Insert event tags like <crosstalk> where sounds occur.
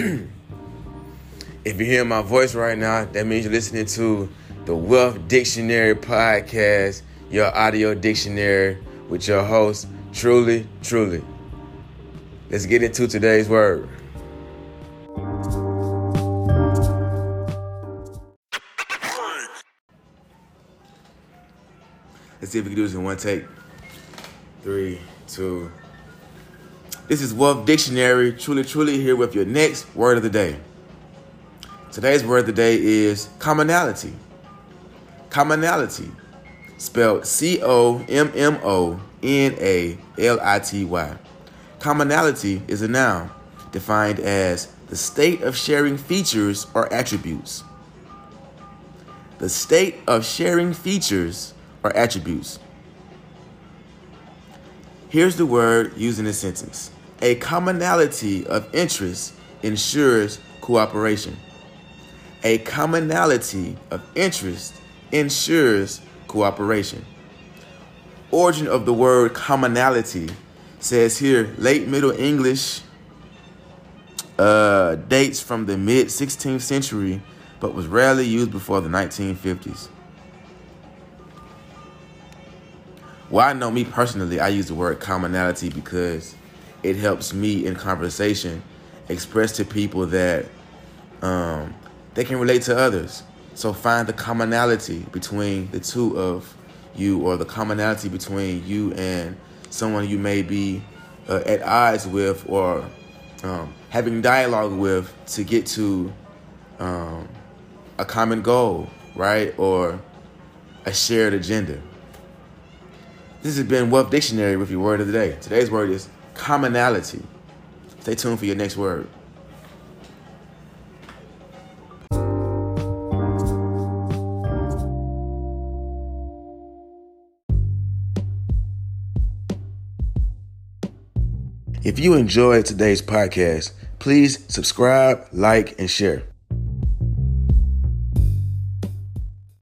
<clears throat> If you're hearing my voice right now, that means you're listening to the Wealth Dictionary Podcast, your audio dictionary with your host, Truly, Truly. Let's get into today's word. Let's see if we can do this in one take. Three, two. This is Wealth Dictionary, truly, truly here with your next word of the day. Today's word of the day is commonality. Commonality, spelled C O M M O N A L I T Y. Commonality is a noun defined as the state of sharing features or attributes. The state of sharing features or attributes. Here's the word used in a sentence. A commonality of interest ensures cooperation. A commonality of interest ensures cooperation. Origin of the word commonality says here late Middle English uh, dates from the mid 16th century, but was rarely used before the 1950s. Well, I know me personally, I use the word commonality because it helps me in conversation express to people that um, they can relate to others. So find the commonality between the two of you, or the commonality between you and someone you may be uh, at odds with, or um, having dialogue with to get to um, a common goal, right? Or a shared agenda. This has been Wealth Dictionary with your word of the day. Today's word is commonality. Stay tuned for your next word. If you enjoyed today's podcast, please subscribe, like, and share.